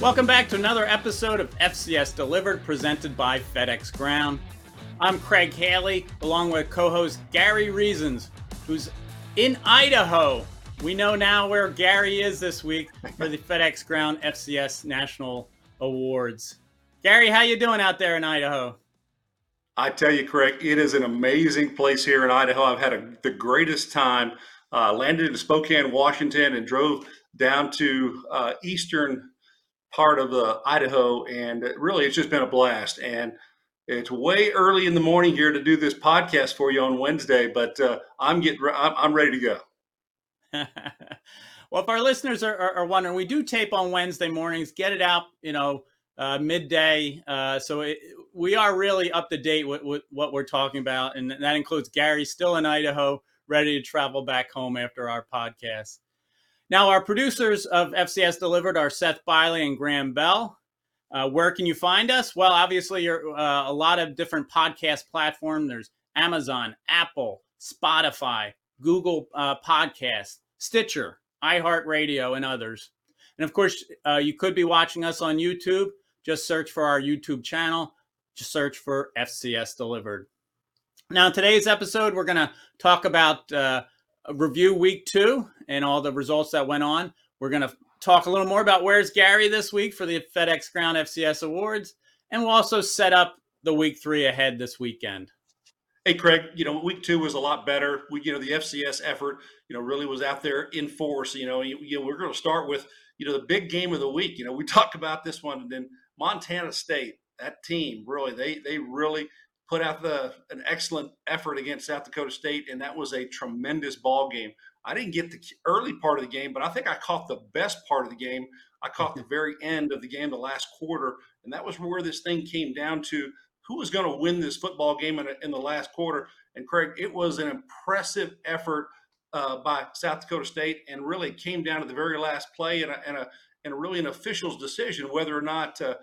Welcome back to another episode of FCS Delivered presented by FedEx Ground. I'm Craig Haley along with co host Gary Reasons, who's in Idaho. We know now where Gary is this week for the FedEx Ground FCS National Awards. Gary, how you doing out there in Idaho? I tell you, Craig, it is an amazing place here in Idaho. I've had a, the greatest time. Uh, landed in Spokane, Washington, and drove down to uh, eastern part of uh, Idaho, and really, it's just been a blast. And it's way early in the morning here to do this podcast for you on Wednesday, but uh, I'm getting, I'm, I'm, ready to go. well, if our listeners are, are, are, wondering, we do tape on Wednesday mornings. Get it out, you know, uh, midday. Uh, so it, we are really up to date with, with, what we're talking about, and that includes Gary still in Idaho, ready to travel back home after our podcast. Now, our producers of FCS Delivered are Seth Biley and Graham Bell. Uh, where can you find us? Well, obviously, you're uh, a lot of different podcast platforms. There's Amazon, Apple, Spotify, Google uh, Podcast, Stitcher, iHeartRadio, and others. And of course, uh, you could be watching us on YouTube. Just search for our YouTube channel. Just search for FCS Delivered. Now, in today's episode, we're going to talk about uh, review week two and all the results that went on. We're going to talk a little more about where's Gary this week for the FedEx Ground FCS Awards, and we'll also set up the week three ahead this weekend. Hey, Craig, you know, week two was a lot better. We, you know, the FCS effort, you know, really was out there in force. You know, you, you know, we're going to start with, you know, the big game of the week. You know, we talked about this one, and then Montana State, that team, really, they they really put out the an excellent effort against South Dakota State, and that was a tremendous ball game. I didn't get the early part of the game, but I think I caught the best part of the game. I caught the very end of the game, the last quarter, and that was where this thing came down to who was going to win this football game in, in, the last quarter. And Craig, it was an impressive effort uh, by South Dakota State, and really came down to the very last play and a, and a, and really an official's decision whether or not uh,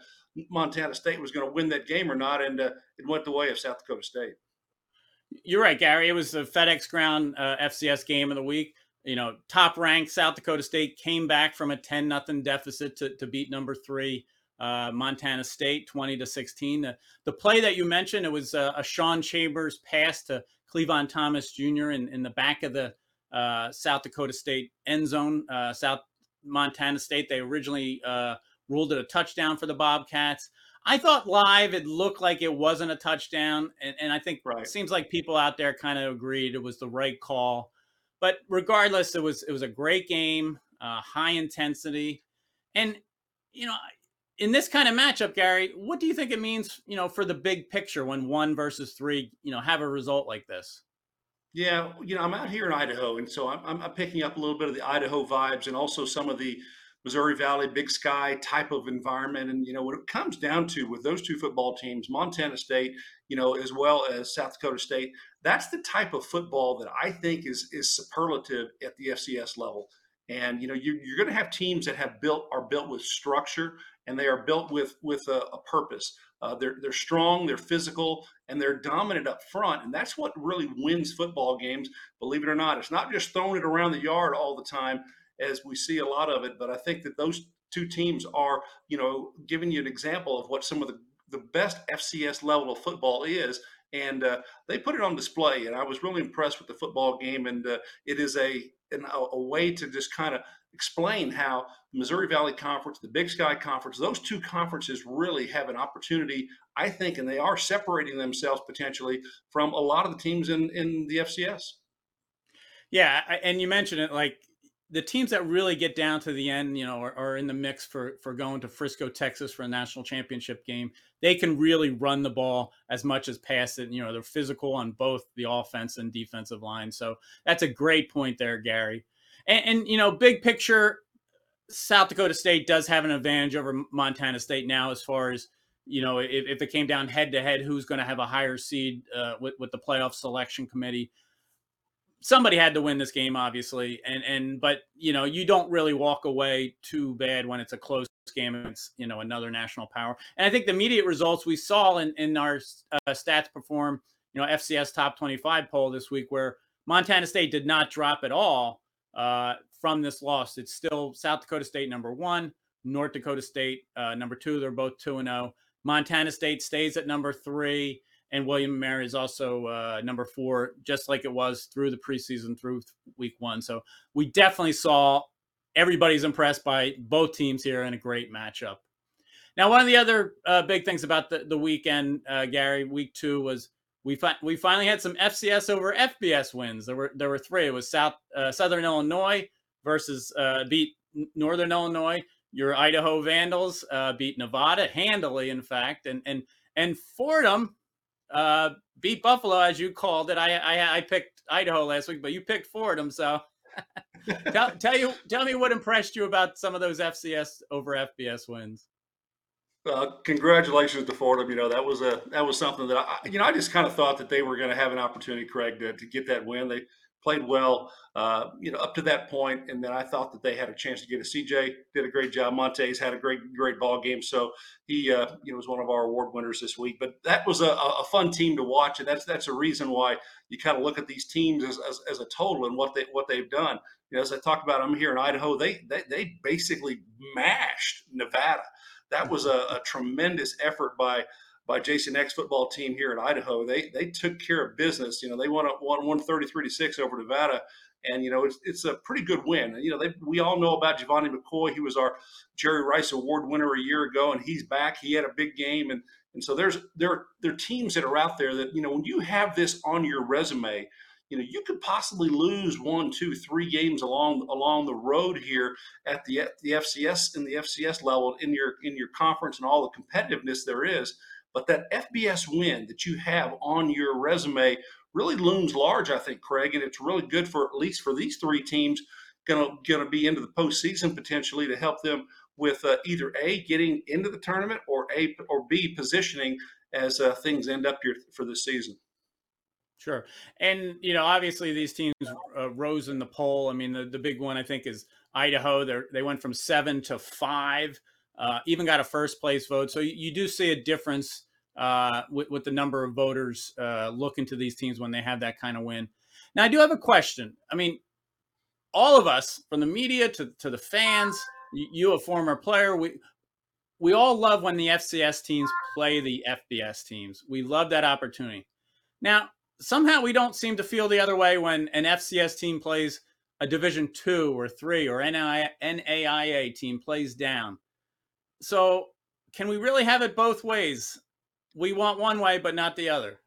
Montana State was going to win that game or not, and uh, it went the way of South Dakota State. You're right, Gary. It was the FedEx Ground uh, FCS game of the week. You know, top ranked South Dakota State came back from a 10 nothing deficit to, to beat number three uh, Montana State 20 to 16. The, the play that you mentioned, it was a, a Sean Chambers pass to Cleavon Thomas Jr. in, in the back of the uh, South Dakota State end zone. Uh, South Montana State, they originally uh, ruled it a touchdown for the Bobcats. I thought live it looked like it wasn't a touchdown, and, and I think right. it seems like people out there kind of agreed it was the right call. But regardless, it was it was a great game, uh, high intensity, and you know, in this kind of matchup, Gary, what do you think it means, you know, for the big picture when one versus three, you know, have a result like this? Yeah, you know, I'm out here in Idaho, and so I'm, I'm picking up a little bit of the Idaho vibes and also some of the Missouri Valley, Big Sky type of environment. And, you know, what it comes down to with those two football teams, Montana State, you know, as well as South Dakota State, that's the type of football that I think is is superlative at the FCS level. And you know, you, are going to have teams that have built are built with structure and they are built with with a, a purpose. Uh, they're they're strong, they're physical, and they're dominant up front. And that's what really wins football games. Believe it or not, it's not just throwing it around the yard all the time as we see a lot of it. But I think that those two teams are, you know, giving you an example of what some of the, the best FCS level of football is. And uh, they put it on display, and I was really impressed with the football game. And uh, it is a an, a way to just kind of explain how the Missouri Valley Conference, the Big Sky Conference, those two conferences really have an opportunity, I think, and they are separating themselves potentially from a lot of the teams in in the FCS. Yeah, and you mentioned it like the teams that really get down to the end, you know, are, are, in the mix for for going to Frisco, Texas for a national championship game. They can really run the ball as much as pass it. You know, they're physical on both the offense and defensive line. So that's a great point there, Gary. And, and you know, big picture, South Dakota State does have an advantage over Montana State now as far as you know, if, if it came down head to head, who's going to have a higher seed uh, with with the playoff selection committee somebody had to win this game, obviously, and and but you know you don't really walk away too bad when it's a close game it's you know another national power. And I think the immediate results we saw in in our uh, stats perform, you know, FCS top twenty five poll this week, where Montana State did not drop at all uh, from this loss. It's still South Dakota State number one, North Dakota State uh, number two. They're both two and zero. Oh. Montana State stays at number three, and William Mary is also uh, number four, just like it was through the preseason through week one. So we definitely saw everybody's impressed by both teams here in a great matchup. Now, one of the other uh, big things about the, the weekend, uh, Gary, week two was we fi- we finally had some FCS over FBS wins. There were there were three. It was South uh, Southern Illinois versus uh, beat Northern Illinois. Your Idaho Vandals uh, beat Nevada handily, in fact, and and and Fordham uh, beat Buffalo as you called it. I, I I picked Idaho last week, but you picked Fordham, so. tell, tell you tell me what impressed you about some of those FCS over FBS wins. Uh, congratulations to Fordham. You know that was a that was something that I you know I just kind of thought that they were going to have an opportunity, Craig, to, to get that win. They played well, uh, you know, up to that point, and then I thought that they had a chance to get a CJ. Did a great job. Montes had a great great ball game, so he uh, you know was one of our award winners this week. But that was a, a fun team to watch, and that's that's a reason why you kind of look at these teams as, as, as a total and what they what they've done. You know, as I talked about, I'm here in Idaho. They they, they basically mashed Nevada that was a, a tremendous effort by by Jason Eck's football team here in Idaho. They they took care of business. You know, they won won one thirty three to six over Nevada, and you know it's it's a pretty good win. You know, they, we all know about Gevani McCoy. He was our Jerry Rice Award winner a year ago, and he's back. He had a big game, and and so there's there there are teams that are out there that you know when you have this on your resume you know you could possibly lose one, two, three games along along the road here at the the FCS in the FCS level in your in your conference and all the competitiveness there is. But that FBS win that you have on your resume really looms large, I think, Craig, and it's really good for at least for these three teams going to be into the postseason potentially to help them with uh, either a getting into the tournament or a or b positioning as uh, things end up here for the season. Sure. And, you know, obviously these teams uh, rose in the poll. I mean, the, the big one, I think, is Idaho. They they went from seven to five, uh, even got a first place vote. So you, you do see a difference uh, with, with the number of voters uh, looking to these teams when they have that kind of win. Now, I do have a question. I mean, all of us, from the media to, to the fans, you, a former player, we, we all love when the FCS teams play the FBS teams. We love that opportunity. Now, somehow we don't seem to feel the other way when an FCS team plays a Division two or three or NAIA team plays down. So can we really have it both ways? We want one way, but not the other.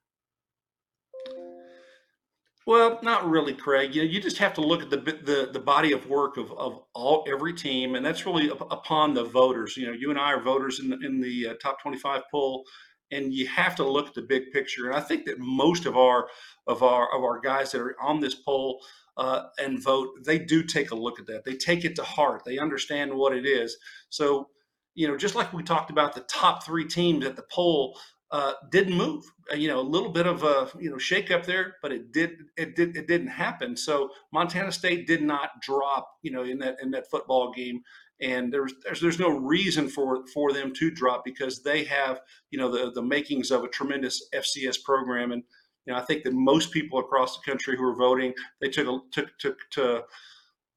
Well, not really, Craig. You know, you just have to look at the the, the body of work of, of all every team, and that's really upon the voters. You know, you and I are voters in the, in the uh, top twenty five poll and you have to look at the big picture. And I think that most of our of our of our guys that are on this poll uh, and vote, they do take a look at that. They take it to heart. They understand what it is. So, you know, just like we talked about the top three teams at the poll uh, didn't move. Uh, you know, a little bit of a you know shake up there, but it did it did it didn't happen. So Montana State did not drop. You know, in that in that football game and there's, there's there's no reason for for them to drop because they have you know the the makings of a tremendous FCS program and you know I think that most people across the country who are voting they took a, took took to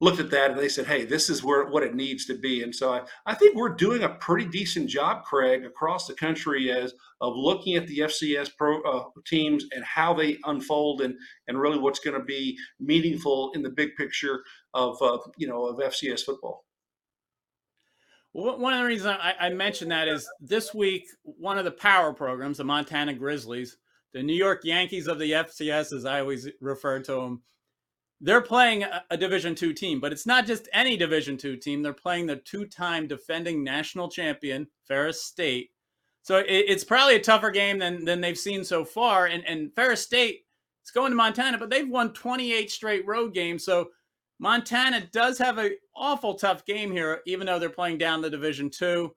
looked at that and they said hey this is where what it needs to be and so I, I think we're doing a pretty decent job Craig across the country as of looking at the FCS pro uh, teams and how they unfold and and really what's going to be meaningful in the big picture of uh, you know of FCS football. Well, one of the reasons I, I, mentioned that is this week, one of the power programs, the Montana Grizzlies, the New York Yankees of the FCS, as I always refer to them, they're playing a, a Division two team, but it's not just any Division two team. They're playing the two-time defending national champion, Ferris State. So it, it's probably a tougher game than than they've seen so far. And and Ferris State is going to Montana, but they've won 28 straight road games. So Montana does have an awful tough game here, even though they're playing down the Division Two.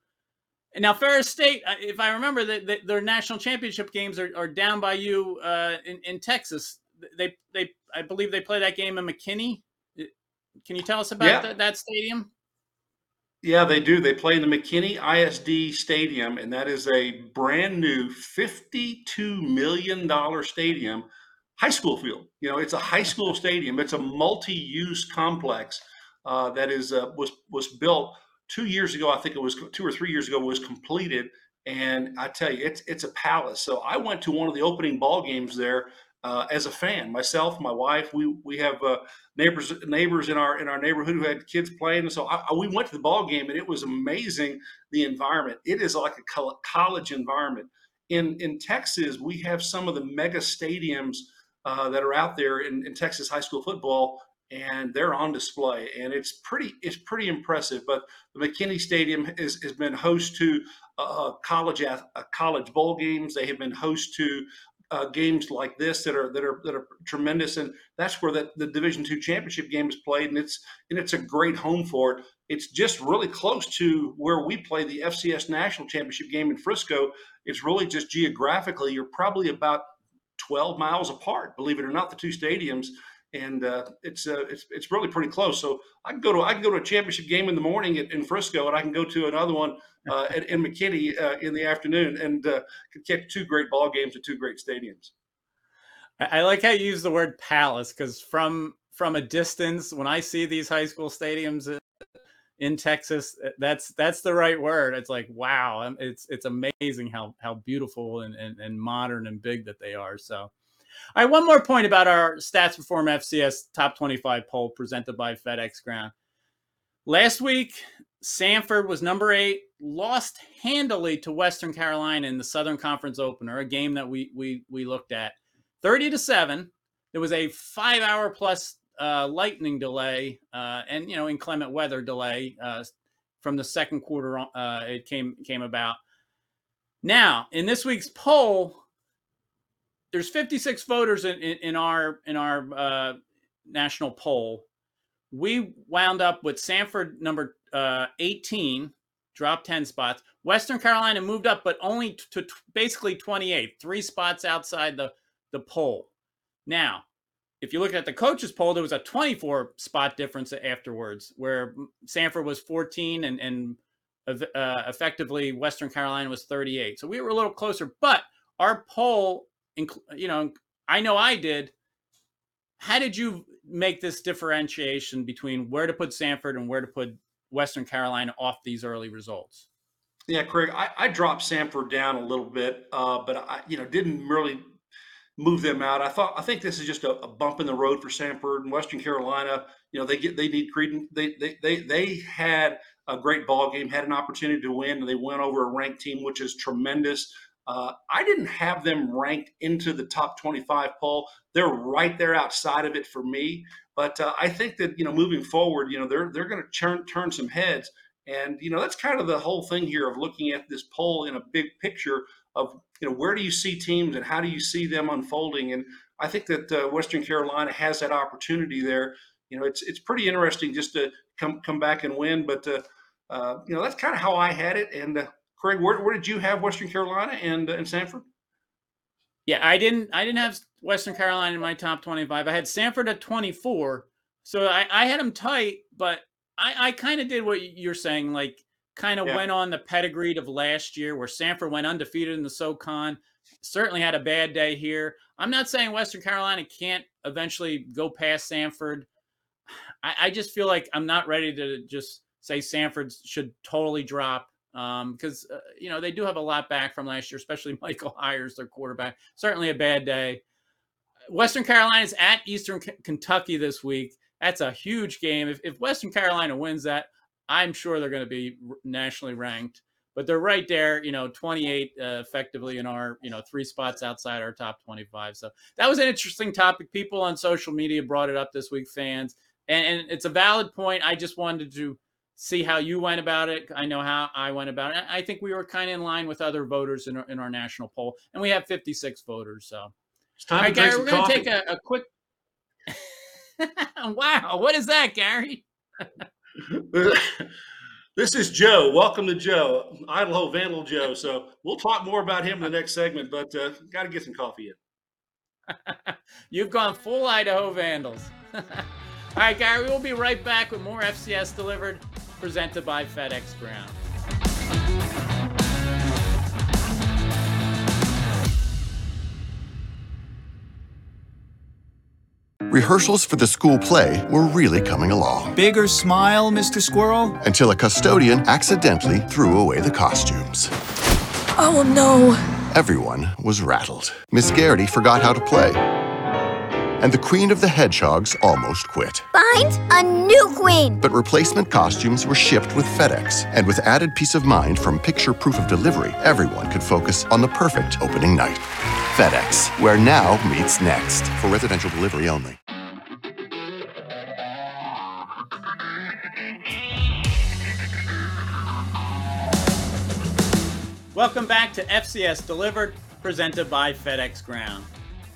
And now Ferris State, if I remember, that their national championship games are, are down by you uh, in, in Texas. They they I believe they play that game in McKinney. Can you tell us about yeah. that stadium? Yeah, they do. They play in the McKinney ISD Stadium, and that is a brand new $52 million stadium high school field. You know, it's a high school stadium. It's a multi-use complex uh, that is uh, was was built two years ago, I think it was two or three years ago, was completed. And I tell you, it's it's a palace. So I went to one of the opening ball games there uh, as a fan. Myself, my wife, we we have uh, neighbors neighbors in our in our neighborhood who had kids playing. And so I, I, we went to the ball game, and it was amazing. The environment. It is like a college environment. In in Texas, we have some of the mega stadiums uh, that are out there in, in Texas high school football and they're on display and it's pretty it's pretty impressive but the mckinney stadium is, has been host to uh, college uh, college bowl games they have been host to uh, games like this that are that are that are tremendous and that's where the, the division two championship game is played and it's and it's a great home for it it's just really close to where we play the fcs national championship game in frisco it's really just geographically you're probably about 12 miles apart believe it or not the two stadiums and uh, it's uh, it's it's really pretty close. So I can go to I can go to a championship game in the morning in Frisco, and I can go to another one uh, McKinney uh, in the afternoon, and uh, could catch two great ball games at two great stadiums. I like how you use the word palace because from from a distance, when I see these high school stadiums uh, in Texas, that's that's the right word. It's like wow, um, it's it's amazing how how beautiful and, and, and modern and big that they are. So. All right, one more point about our Stats Perform FCS Top 25 poll presented by FedEx Ground. Last week, Samford was number eight, lost handily to Western Carolina in the Southern Conference opener, a game that we we we looked at, thirty to seven. There was a five-hour plus uh, lightning delay uh, and you know inclement weather delay uh, from the second quarter. Uh, it came came about. Now in this week's poll, there's 56 voters in, in, in our in our uh, national poll. We wound up with Samford number uh, 18, dropped 10 spots. Western Carolina moved up, but only to t- basically 28, three spots outside the the poll. Now, if you look at the coaches poll, there was a 24 spot difference afterwards, where Samford was 14 and and uh, effectively Western Carolina was 38. So we were a little closer, but our poll you know, I know I did. How did you make this differentiation between where to put Samford and where to put Western Carolina off these early results? Yeah, Craig, I, I dropped Samford down a little bit, uh, but I, you know, didn't really move them out. I thought I think this is just a, a, bump in the road for Samford and Western Carolina. You know, they get they need credence. They they they they had a great ball game, had an opportunity to win, and they went over a ranked team, which is tremendous. Uh, I didn't have them ranked into the top 25 poll. They're right there outside of it for me. But uh, I think that you know, moving forward, you know, they're they're going to turn turn some heads, and you know, that's kind of the whole thing here of looking at this poll in a big picture of you know, where do you see teams and how do you see them unfolding? And I think that uh, Western Carolina has that opportunity there. You know, it's it's pretty interesting just to come come back and win, but uh, uh, you know, that's kind of how I had it, and uh, Craig, where, where did you have Western Carolina and uh, and Samford? Yeah, I didn't I didn't have Western Carolina in my top 25. I had Samford at 24. So I, I had them tight, but I, I kind of did what you're saying, like kind of yeah. went on the pedigree of last year where Samford went undefeated in the SoCon. Certainly had a bad day here. I'm not saying Western Carolina can't eventually go past Samford. I, I just feel like I'm not ready to just say Samford should totally drop because um, uh, you know they do have a lot back from last year, especially Michael Hiers, their quarterback. Certainly a bad day. Western Carolina is at Eastern K- Kentucky this week. That's a huge game. If, if Western Carolina wins that, I'm sure they're going to be nationally ranked. But they're right there, you know, 28 uh, effectively in our, you know, three spots outside our top 25. So that was an interesting topic. People on social media brought it up this week, fans, and, and it's a valid point. I just wanted to see how you went about it. I know how I went about it. I think we were kind of in line with other voters in our, in our national poll, and we have 56 voters. So it's time All right, to Gary, we're going to take a, a quick. wow, what is that, Gary? this is Joe. Welcome to Joe, Idaho Vandal Joe. So we'll talk more about him in the next segment, but uh, got to get some coffee in. You've gone full Idaho Vandals. All right, Gary, we'll be right back with more FCS delivered presented by FedEx Ground. Rehearsals for the school play were really coming along. Bigger smile, Mr. Squirrel? Until a custodian accidentally threw away the costumes. Oh no! Everyone was rattled. Miss Garrity forgot how to play. And the Queen of the Hedgehogs almost quit. Find a new queen! But replacement costumes were shipped with FedEx, and with added peace of mind from picture proof of delivery, everyone could focus on the perfect opening night. FedEx, where now meets next. For residential delivery only. Welcome back to FCS Delivered, presented by FedEx Ground.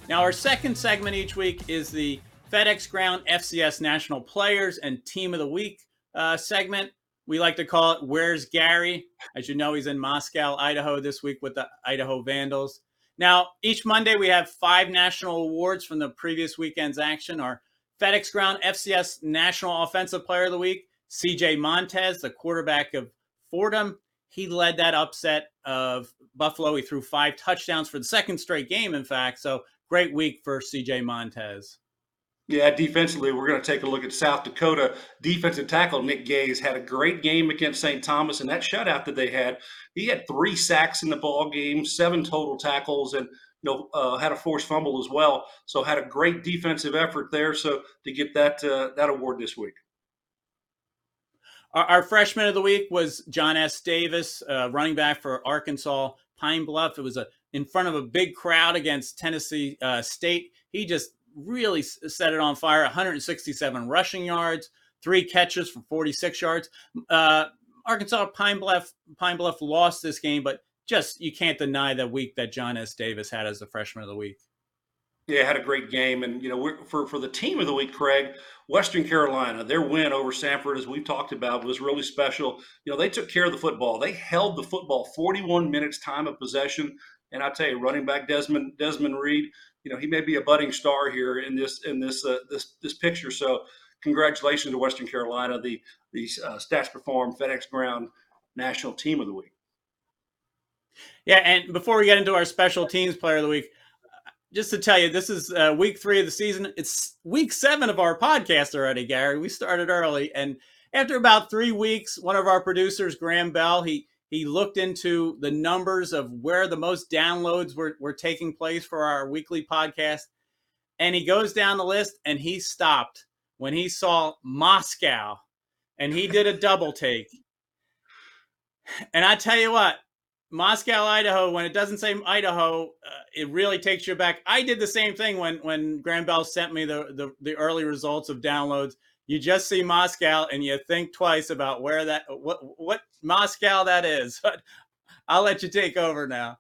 Now, our second segment each week is the FedEx Ground FCS National Players and Team of the Week uh, segment. We like to call it Where's Gary? As you know, he's in Moscow, Idaho this week with the Idaho Vandals. Now, each Monday we have five national awards from the previous weekend's action. Our FedEx Ground FCS National Offensive Player of the Week, CJ Montes, the quarterback of Fordham he led that upset of Buffalo. He threw five touchdowns for the second straight game, in fact. So great week for CJ Montes. Yeah, defensively, we're going to take a look at South Dakota. Defensive tackle Nick Gaes had a great game against St. Thomas, and that shutout that they had, he had three sacks in the ball game, seven total tackles, and you know uh, had a forced fumble as well. So had a great defensive effort there. So to get that uh, that award this week. Our, our, freshman of the week was John S. Davis, uh, running back for Arkansas Pine Bluff. It was a in front of a big crowd against Tennessee uh, State. He just really set it on fire. 167 rushing yards, three catches for 46 yards. Uh, Arkansas Pine Bluff Pine Bluff lost this game, but just you can't deny the week that John S. Davis had as the freshman of the week. Yeah, had a great game, and you know, for for the team of the week, Craig, Western Carolina, their win over Samford, as we've talked about, was really special. You know, they took care of the football. They held the football 41 minutes time of possession, and I tell you, running back Desmond Desmond Reid, you know, he may be a budding star here in this in this uh, this this picture. So, congratulations to Western Carolina, the the uh, Stats Perform FedEx Ground National Team of the Week. Yeah, and before we get into our special teams player of the week, just to tell you, this is uh, week three of the season. It's week seven of our podcast already, Gary. We started early, and after about three weeks, one of our producers, Graham Bell, he he looked into the numbers of where the most downloads were, were taking place for our weekly podcast, and he goes down the list, and he stopped when he saw Moscow, and he did a double take. And I tell you what, Moscow, Idaho, when it doesn't say Idaho, uh, it really takes you back. I did the same thing when when Graham Bell sent me the, the, the early results of downloads. You just see Moscow and you think twice about where that what what Moscow that is. But I'll let you take over now.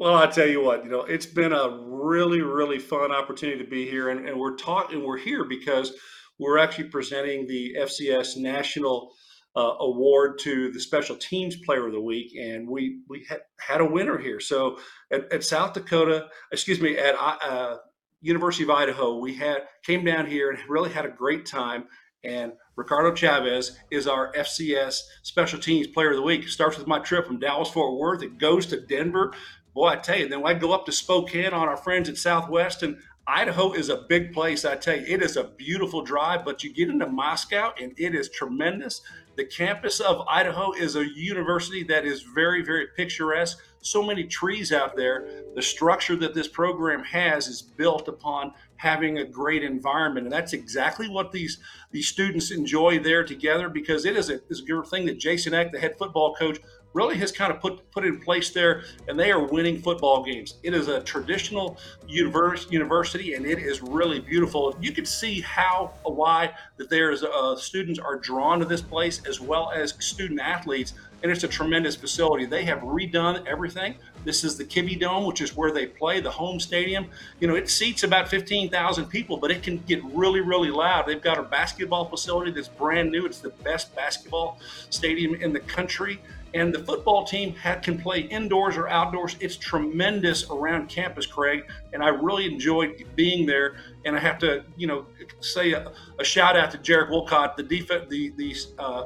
Well, I tell you what, you know, it's been a really, really fun opportunity to be here, and, and we're talking. We're here because we're actually presenting the FCS National uh, award to the special teams player of the week, and we we had, had a winner here. So at, at South Dakota, excuse me, at uh, University of Idaho, we had came down here and really had a great time. And Ricardo Chavez is our FCS Special Teams Player of the Week. It starts with my trip from Dallas Fort Worth. It goes to Denver. Boy, I tell you, then I go up to Spokane on our friends at Southwest, and Idaho is a big place. I tell you, it is a beautiful drive, but you get into Moscow and it is tremendous. The campus of Idaho is a university that is very, very picturesque. So many trees out there. The structure that this program has is built upon having a great environment. And that's exactly what these, these students enjoy there together because it is a, is a thing that Jason Eck, the head football coach, really has kind of put put in place there, and they are winning football games. It is a traditional universe, university, and it is really beautiful. You can see how why that there's uh, students are drawn to this place as well as student athletes, and it's a tremendous facility. They have redone everything. This is the Kibbie Dome, which is where they play, the home stadium. You know, it seats about 15,000 people, but it can get really, really loud. They've got a basketball facility that's brand new. It's the best basketball stadium in the country. And the football team can play indoors or outdoors. It's tremendous around campus, Craig. And I really enjoyed being there. And I have to, you know, say a, a shout out to Jarek Wolcott, the defense, the the uh,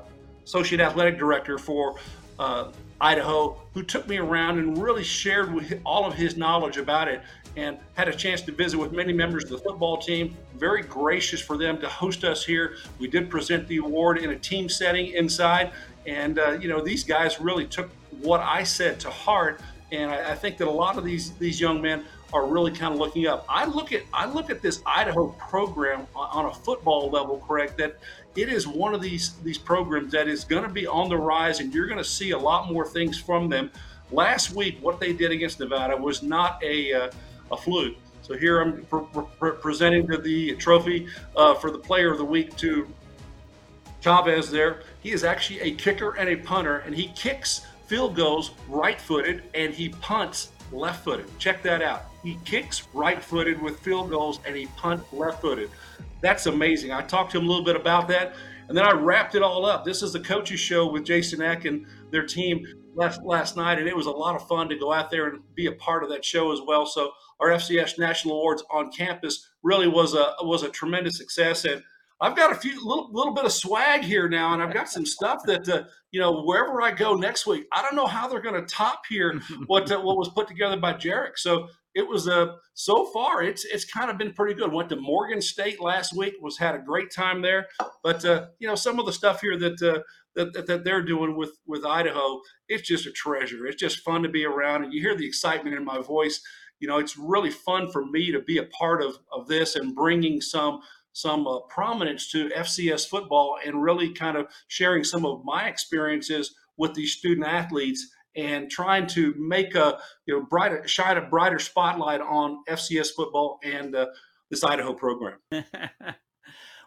associate athletic director for uh, Idaho, who took me around and really shared all of his knowledge about it. and had a chance to visit with many members of the football team. Very gracious for them to host us here. We did present the award in a team setting inside, and uh, you know these guys really took what I said to heart. And I, I think that a lot of these these young men are really kind of looking up. I look at I look at this Idaho program on, on a football level, correct? That it is one of these these programs that is going to be on the rise, and you're going to see a lot more things from them. Last week, what they did against Nevada was not a uh, a fluke. So here I'm pre- pre- presenting the trophy uh, for the Player of the Week to Chavez. There, he is actually a kicker and a punter, and he kicks field goals right-footed, and he punts left-footed. Check that out. He kicks right-footed with field goals, and he punts left-footed. That's amazing. I talked to him a little bit about that, and then I wrapped it all up. This is the coaches show with Jason Eck and their team last last night, and it was a lot of fun to go out there and be a part of that show as well. So our FCS National Awards on campus really was a was a tremendous success, and I've got a few little little bit of swag here now, and I've got some stuff that uh, you know wherever I go next week, I don't know how they're going to top here what uh, what was put together by Jarek. So it was a uh, so far it's it's kind of been pretty good. Went to Morgan State last week, was had a great time there. But uh, you know some of the stuff here that, uh, that, that that they're doing with with Idaho, it's just a treasure. It's just fun to be around, and you hear the excitement in my voice. You know, it's really fun for me to be a part of of this and bringing some some uh, prominence to FCS football and really kind of sharing some of my experiences with these student athletes and trying to make a you know brighter shine a brighter spotlight on FCS football and uh, this Idaho program. well,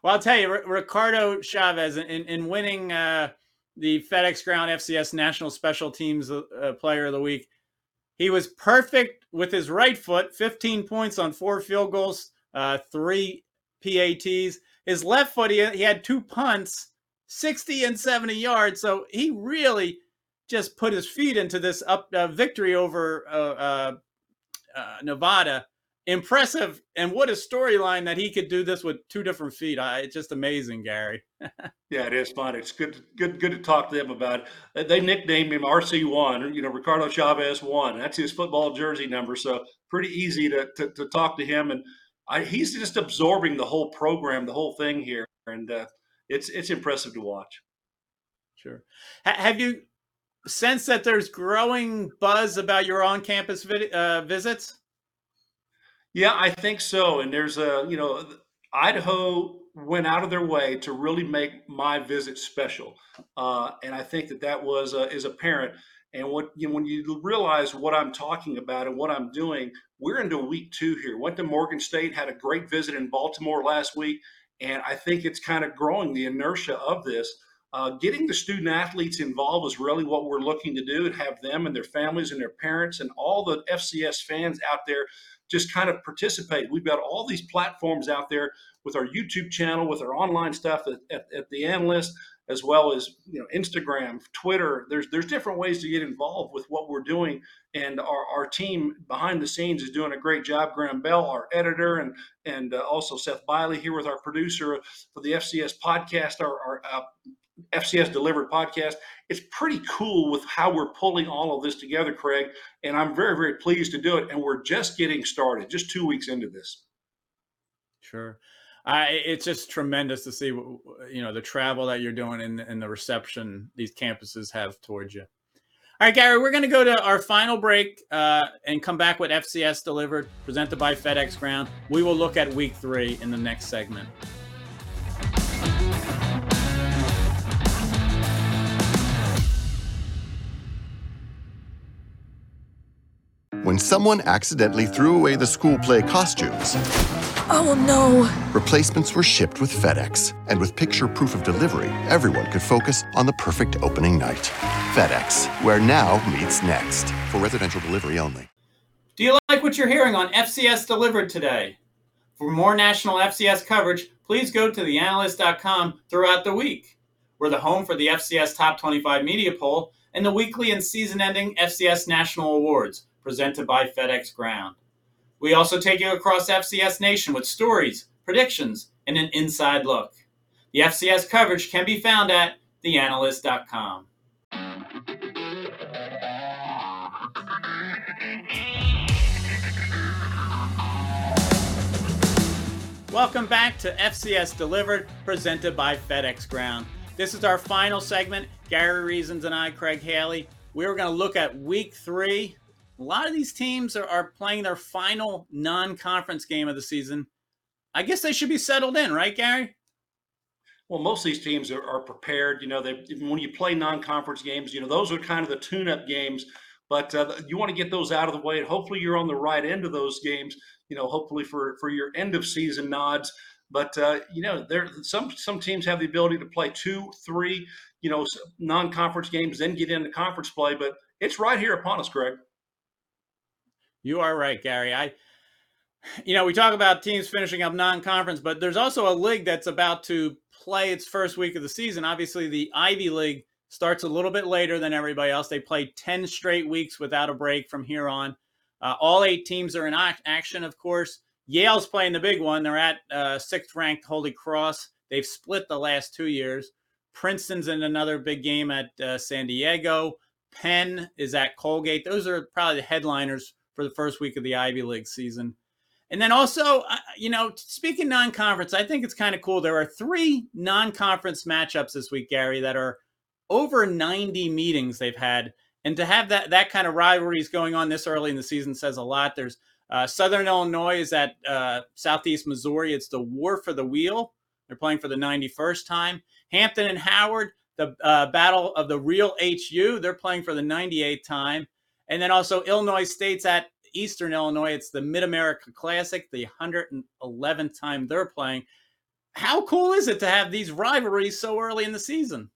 I'll tell you, R- Ricardo Chavez in, in winning uh, the FedEx Ground FCS National Special Teams uh, Player of the Week. He was perfect with his right foot, 15 points on four field goals, uh, three PATs. His left foot, he, he had two punts, 60 and 70 yards. So he really just put his feet into this up uh, victory over uh, uh, uh Nevada. Impressive, and what a storyline that he could do this with two different feet. it's just amazing, Gary. yeah, it is fun. It's good, good, good to talk to them about. It. They nicknamed him RC One. You know, Ricardo Chavez One. That's his football jersey number. So pretty easy to, to, to talk to him and I, he's just absorbing the whole program, the whole thing here, and uh, it's it's impressive to watch. Sure. H- have you sensed that there's growing buzz about your on-campus uh, visits? Yeah, I think so. And there's a you know Idaho went out of their way to really make my visit special, uh, and I think that that was uh, is apparent. And what you know, when you realize what I'm talking about and what I'm doing, we're into week two here. Went to Morgan State, had a great visit in Baltimore last week, and I think it's kind of growing the inertia of this. Uh, getting the student athletes involved is really what we're looking to do and have them and their families and their parents and all the FCS fans out there just kind of participate. We've got all these platforms out there with our YouTube channel, with our online stuff at, at, at the analyst as well as you know Instagram, Twitter. There's there's different ways to get involved with what we're doing, and our, our team behind the scenes is doing a great job. Graham Bell, our editor, and and uh, also Seth Biley here with our producer for the FCS podcast, our, our uh, FCS delivered podcast. It's pretty cool with how we're pulling all of this together, Craig, and I'm very very pleased to do it. And we're just getting started, just two weeks into this. Sure. I, it's just tremendous to see, you know, the travel that you're doing and, and the reception these campuses have towards you. All right, Gary, we're going to go to our final break uh, and come back with FCS Delivered, presented by FedEx Ground. We will look at week three in the next segment. Someone accidentally threw away the school play costumes, Oh no! Replacements were shipped with FedEx, and with picture proof of delivery, everyone could focus on the perfect opening night. FedEx, where now meets next. For residential delivery only. Do you like what you're hearing on FCS Delivered today? For more national FCS coverage, please go to theanalyst.com throughout the week. We're the home for the FCS Top 25 Media Poll and the weekly and season ending FCS National Awards presented by FedEx Ground. We also take you across FCS Nation with stories, predictions, and an inside look. The FCS coverage can be found at theanalyst.com. Welcome back to FCS Delivered, presented by FedEx Ground. This is our final segment. Gary Reasons and I, Craig Haley. We're going to look at week three. A lot of these teams are, are playing their final non conference game of the season. I guess they should be settled in, right, Gary? Well, most of these teams are, are prepared. You know, they when you play non-conference games, you know those are kind of the tune-up games. But uh, you want to get those out of the way, and hopefully you're on the right end of those games. You know, hopefully for for your end of season nods. But uh, you know, there some some teams have the ability to play two, three, you know, non-conference games, then get into conference play. But it's right here upon us, Greg. You are right, Gary. I, you know, we talk about teams finishing up non-conference, but there's also a league that's about to play its first week of the season. Obviously, the Ivy League starts a little bit later than everybody else. They play 10 straight weeks without a break from here on. Uh, all eight teams are in action, of course. Yale's playing the big one. They're at uh, sixth ranked Holy Cross. They've split the last two years. Princeton's in another big game at uh, San Diego. Penn is at Colgate. Those are probably the headliners for the first week of the Ivy League season. And then also, you know, speaking non conference, I think it's kind of cool. There are three non conference matchups this week, Gary, that are over 90 meetings they've had. And to have that that kind of rivalries going on this early in the season says a lot. There's uh, Southern Illinois is at uh, Southeast Missouri. It's the War for the Wheel. They're playing for the 91st time. Hampton and Howard, the uh, Battle of the Real HU. They're playing for the 98th time. And then also Illinois State's at Eastern Illinois. It's the Mid America Classic, the 111th time they're playing. How cool is it to have these rivalries so early in the season?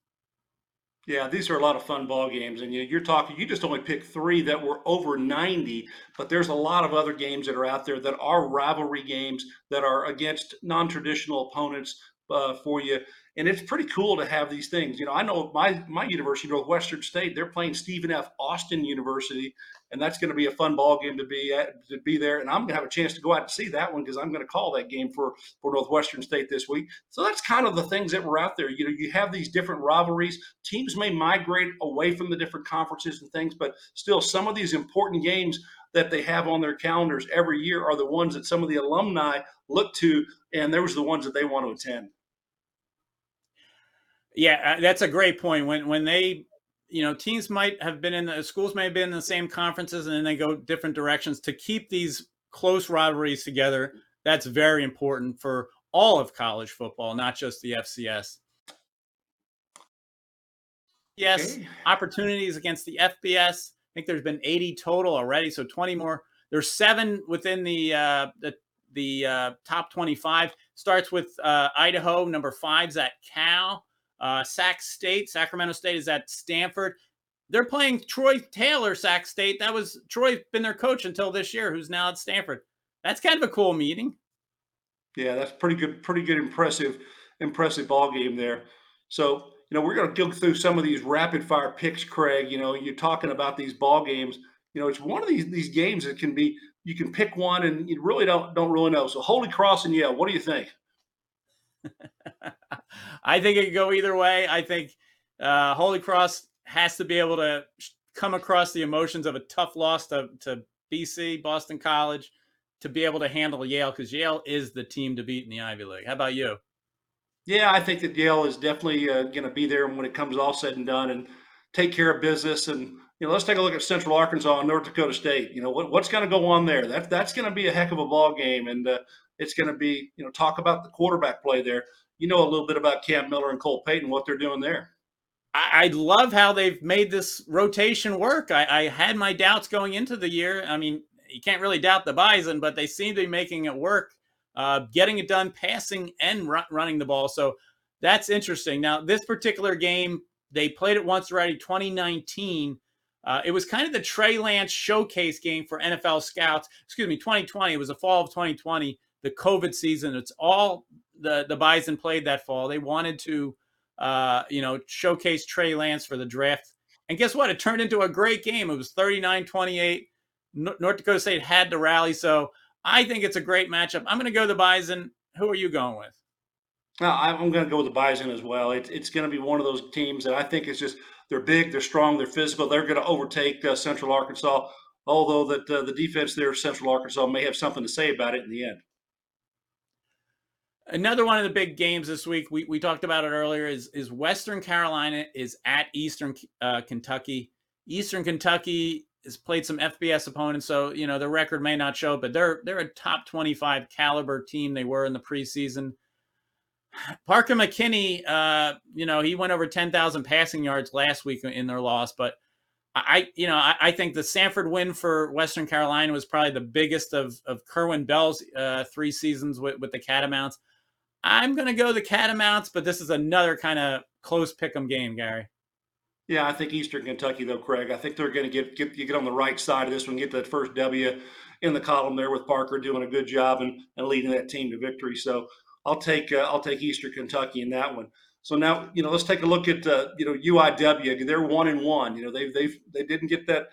Yeah, these are a lot of fun ball games, and you, are talking. You just only picked three that were over ninety, but there's a lot of other games that are out there that are rivalry games that are against non-traditional opponents uh, for you and it's pretty cool to have these things. You know, I know my my university, Northwestern State, they're playing Stephen F. Austin University, and that's going to be a fun ball game to be at, to be there. And I'm going to have a chance to go out and see that one because I'm going to call that game for for Northwestern State this week. So that's kind of the things that were out there. You know, you have these different rivalries. Teams may migrate away from the different conferences and things, but still, some of these important games that they have on their calendars every year are the ones that some of the alumni look to, and those are the ones that they want to attend. Yeah, uh, that's a great point. When when they, you know, teams might have been in the schools may have been in the same conferences, and then they go different directions to keep these close rivalries together. That's very important for all of college football, not just the FCS. Yes, okay. opportunities against the FBS. I think there's been 80 total already, so 20 more. There's seven within the uh, the the uh, top 25. Starts with uh, Idaho, number five's at Cal. Uh, Sac State, Sacramento State is at Stanford. They're playing Troy Taylor, Sac State. That was Troy's been their coach until this year, who's now at Stanford. That's kind of a cool meeting. Yeah, that's pretty good, pretty good, impressive, impressive ball game there. So, you know, we're going to go through some of these rapid fire picks, Craig. You know, you're talking about these ball games. You know, it's one of these these games that can be you can pick one and you really don't don't really know. So, Holy Cross and Yale, what do you think? I think it could go either way. I think uh, Holy Cross has to be able to come across the emotions of a tough loss to, to BC, Boston College, to be able to handle Yale because Yale is the team to beat in the Ivy League. How about you? Yeah, I think that Yale is definitely uh, going to be there when it comes all said and done and take care of business. And you know, let's take a look at Central Arkansas and North Dakota State. You know, what, what's going to go on there? That that's going to be a heck of a ball game, and uh, it's going to be you know talk about the quarterback play there you know a little bit about Cam Miller and Cole Payton, what they're doing there. I, love how they've made this rotation work. I, I, had my doubts going into the year. I mean, you can't really doubt the Bison, but they seem to be making it work, uh, getting it done, passing and running the ball. So that's interesting. Now, this particular game, they played it once already, 2019. Uh, it was kind of the Trey Lance showcase game for NFL scouts. Excuse me, 2020. It was the fall of 2020, the COVID season. It's all the the Bison played that fall. They wanted to, uh, you know, showcase Trey Lance for the draft. And guess what? It turned into a great game. It was 39-28. North Dakota State had to rally. So I think it's a great matchup. I'm going to go the Bison. Who are you going with? No, I'm going to go with the Bison as well. It, it's going to be one of those teams that I think is just they're big, they're strong, they're physical. They're going to overtake uh, Central Arkansas. Although that uh, the defense there, Central Arkansas, may have something to say about it in the end. Another one of the big games this week, we, we talked about it earlier, is is Western Carolina is at Eastern uh, Kentucky. Eastern Kentucky has played some FBS opponents, so you know the record may not show, but they're they're a top twenty five caliber team. They were in the preseason. Parker McKinney, uh, you know, he went over ten thousand passing yards last week in their loss, but I, you know, I, I, think the Samford win for Western Carolina was probably the biggest of of Kerwin Bell's uh, three seasons with, with the Catamounts. I'm going to go the Catamounts, but this is another kind of close pick'em game, Gary. Yeah, I think Eastern Kentucky though, Craig. I think they're going to get get get on the right side of this one, get that first W in the column there with Parker doing a good job and, and leading that team to victory. So I'll take uh, I'll take Eastern Kentucky in that one. So now you know let's take a look at uh, you know UIW. They're one and one. You know they they they didn't get that.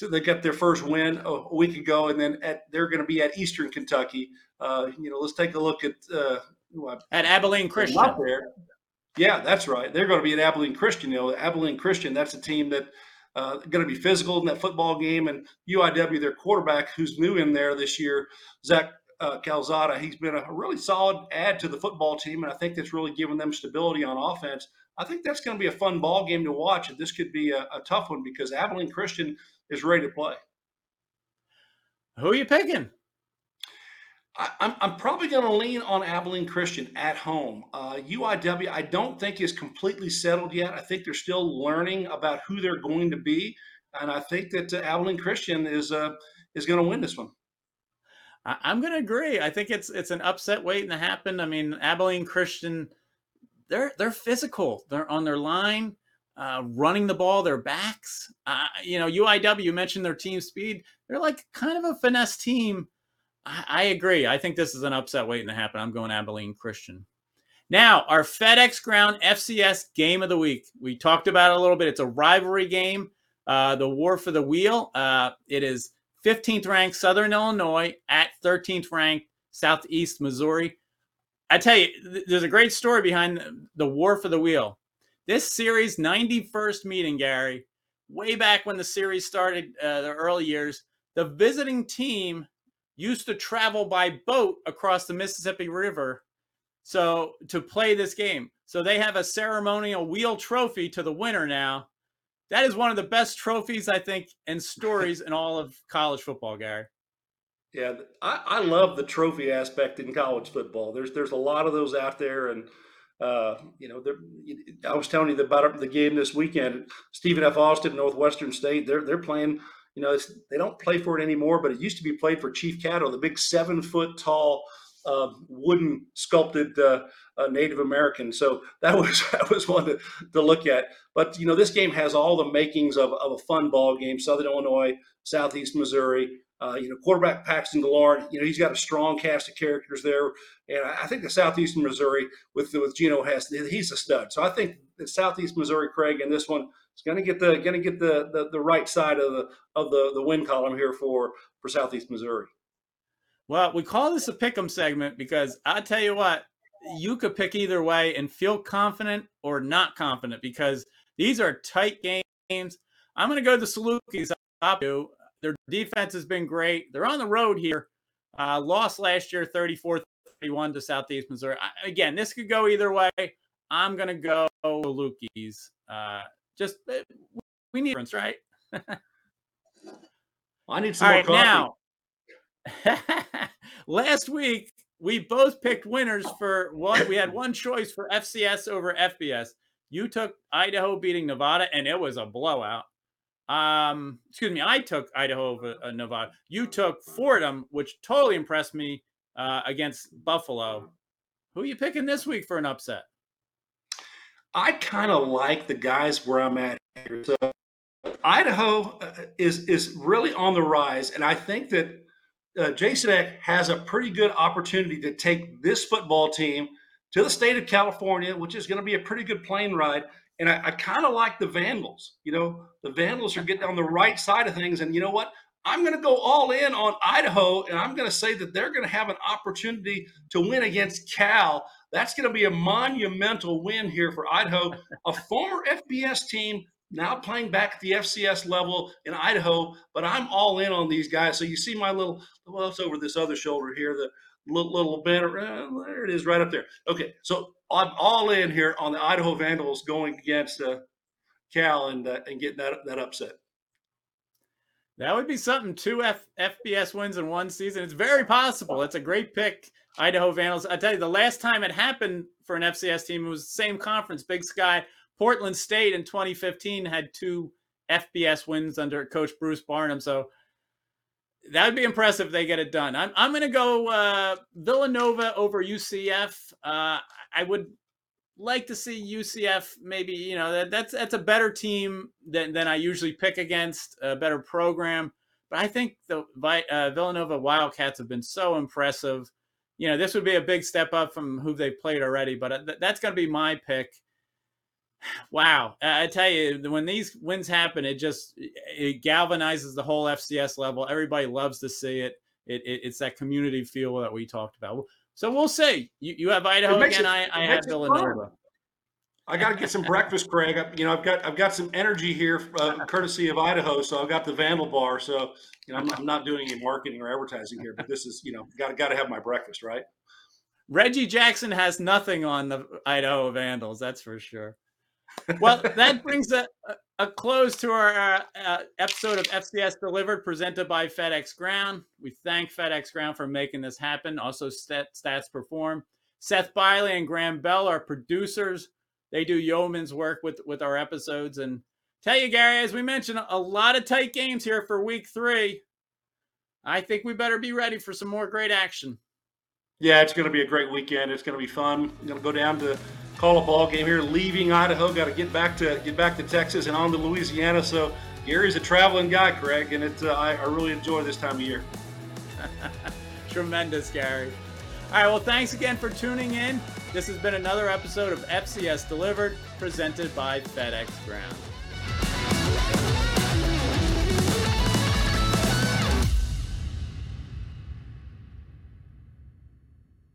They got their first win a week ago, and then at, they're going to be at Eastern Kentucky. Uh, you know, let's take a look at uh, at Abilene Christian. there. Yeah, that's right. They're going to be at Abilene Christian. You know, Abilene Christian. That's a team that uh, going to be physical in that football game. And UIW, their quarterback, who's new in there this year, Zach uh, Calzada, he's been a really solid add to the football team, and I think that's really given them stability on offense. I think that's going to be a fun ball game to watch, and this could be a, a tough one because Abilene Christian is ready to play. Who are you picking? I, am I'm probably going to lean on Abilene Christian at home. Uh, UIW, I don't think is completely settled yet. I think they're still learning about who they're going to be, and I think that uh, Abilene Christian is uh, is going to win this one. I'm going to agree. I think it's it's an upset waiting to happen. I mean, Abilene Christian, they're they're physical. They're on their line, uh, running the ball. Their backs. Uh, you know, UIW. Mentioned their team speed. They're like kind of a finesse team I, agree. I think this is an upset waiting to happen. I'm going Abilene Christian. Now, our FedEx Ground FCS game of the week. We talked about it a little bit. It's a rivalry game, uh, the war for the wheel. Uh, it is 15th ranked Southern Illinois at 13th ranked Southeast Missouri. I tell you, th- there's a great story behind the war for the wheel. This series 91st meeting, Gary, way back when the series started, uh, the early years, the visiting team used to travel by boat across the Mississippi River so to play this game. So they have a ceremonial wheel trophy to the winner now. That is one of the best trophies I think and stories in all of college football, Gary. Yeah, I, I love the trophy aspect in college football. There's there's a lot of those out there, and uh, you know, I was telling you about the game this weekend. Stephen F. Austin, Northwestern State, they're they're playing you know, they don't play for it anymore, but it used to be played for Chief Caddo, the big seven foot tall uh, wooden sculpted uh, uh, Native American. So that was that was one to, to look at. But you know, this game has all the makings of, of a fun ball game. Southern Illinois, Southeast Missouri. Uh, you know, quarterback Paxton DeLaurent. You know, he's got a strong cast of characters there, and I think the Southeastern Missouri with with Geno Hess, he's a stud. So I think the Southeast Missouri, Craig, and this one is going to get the going to get the, the the right side of the of the the win column here for for Southeast Missouri. Well, we call this a pick'em segment because I tell you what, you could pick either way and feel confident or not confident because these are tight games. I'm going to go to the Salukis. Their defense has been great. They're on the road here. Uh, lost last year 34 31 to Southeast Missouri. I, again, this could go either way. I'm going to go Salukis. Uh, just uh, we need difference, right? I need some All more right, coffee. Now, last week we both picked winners for one. We had one choice for FCS over FBS. You took Idaho beating Nevada, and it was a blowout. Um, excuse me, I took Idaho over uh, Nevada. You took Fordham, which totally impressed me uh, against Buffalo. Who are you picking this week for an upset? I kind of like the guys where I'm at here. So Idaho uh, is is really on the rise, and I think that uh, Jason Eck has a pretty good opportunity to take this football team to the state of California, which is going to be a pretty good plane ride. And I, I kind of like the Vandals. You know, the Vandals are getting on the right side of things, and you know what? I'm going to go all in on Idaho, and I'm going to say that they're going to have an opportunity to win against Cal. That's going to be a monumental win here for Idaho, a former FBS team now playing back at the FCS level in Idaho. But I'm all in on these guys. So you see my little well, it's over this other shoulder here, the little, little banner. Uh, there it is, right up there. Okay, so I'm all in here on the Idaho Vandals going against uh, Cal and uh, and getting that that upset. That would be something. Two F- FBS wins in one season. It's very possible. It's a great pick, Idaho Vandals. I tell you, the last time it happened for an FCS team, it was the same conference, Big Sky. Portland State in 2015 had two FBS wins under Coach Bruce Barnum. So that would be impressive if they get it done. I'm, I'm going to go uh, Villanova over UCF. Uh, I would like to see UCF maybe you know that, that's that's a better team than than I usually pick against a better program. But I think the uh, Villanova Wildcats have been so impressive. You know, this would be a big step up from who they've played already. But uh, that's going to be my pick. Wow, I tell you, when these wins happen, it just it galvanizes the whole FCS level. Everybody loves to see it. It, it it's that community feel that we talked about. So we'll see. You, you have Idaho again. It, I, I have Villanova. I got to get some breakfast, Craig. I, you know, I've got I've got some energy here, uh, courtesy of Idaho. So I've got the Vandal Bar. So you know, I'm, I'm not doing any marketing or advertising here, but this is you know, got got to have my breakfast, right? Reggie Jackson has nothing on the Idaho Vandals, that's for sure. Well, that brings a, a close to our uh, uh, episode of FCS Delivered presented by FedEx Ground. We thank FedEx Ground for making this happen. Also, Stats Perform. Seth Biley and Graham Bell are producers. They do yeoman's work with, with our episodes. And tell you, Gary, as we mentioned, a lot of tight games here for week three. I think we better be ready for some more great action. Yeah, it's going to be a great weekend. It's going to be fun. I'm going to go down to call a ball game here, leaving Idaho. Got to get back to get back to Texas and on to Louisiana. So Gary's a traveling guy, Craig, and it uh, I, I really enjoy this time of year. Tremendous, Gary. All right, well, thanks again for tuning in. This has been another episode of FCS Delivered, presented by FedEx Ground.